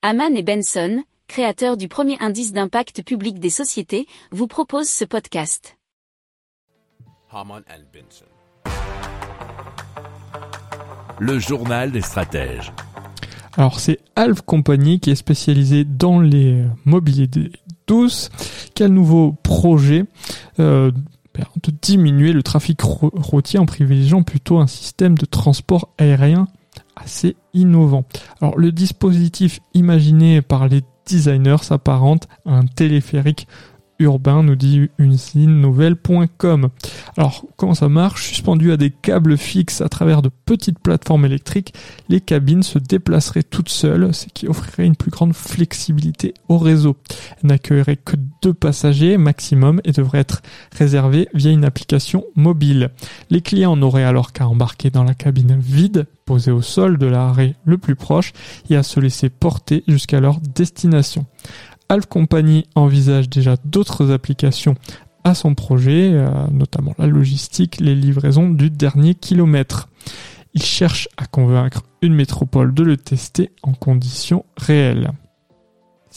Haman et Benson, créateurs du premier indice d'impact public des sociétés, vous proposent ce podcast. Haman and Benson. Le journal des stratèges. Alors c'est Alf Company qui est spécialisé dans les mobiliers douces. Quel nouveau projet euh, de diminuer le trafic routier en privilégiant plutôt un système de transport aérien assez innovant. Alors le dispositif imaginé par les designers s'apparente à un téléphérique urbain, nous dit nouvelle.com. Alors, comment ça marche? Suspendu à des câbles fixes à travers de petites plateformes électriques, les cabines se déplaceraient toutes seules, ce qui offrirait une plus grande flexibilité au réseau. Elles n'accueilleraient que deux passagers maximum et devraient être réservées via une application mobile. Les clients n'auraient alors qu'à embarquer dans la cabine vide, posée au sol de l'arrêt le plus proche, et à se laisser porter jusqu'à leur destination. Alf Company envisage déjà d'autres applications à son projet, euh, notamment la logistique, les livraisons du dernier kilomètre. Il cherche à convaincre une métropole de le tester en conditions réelles.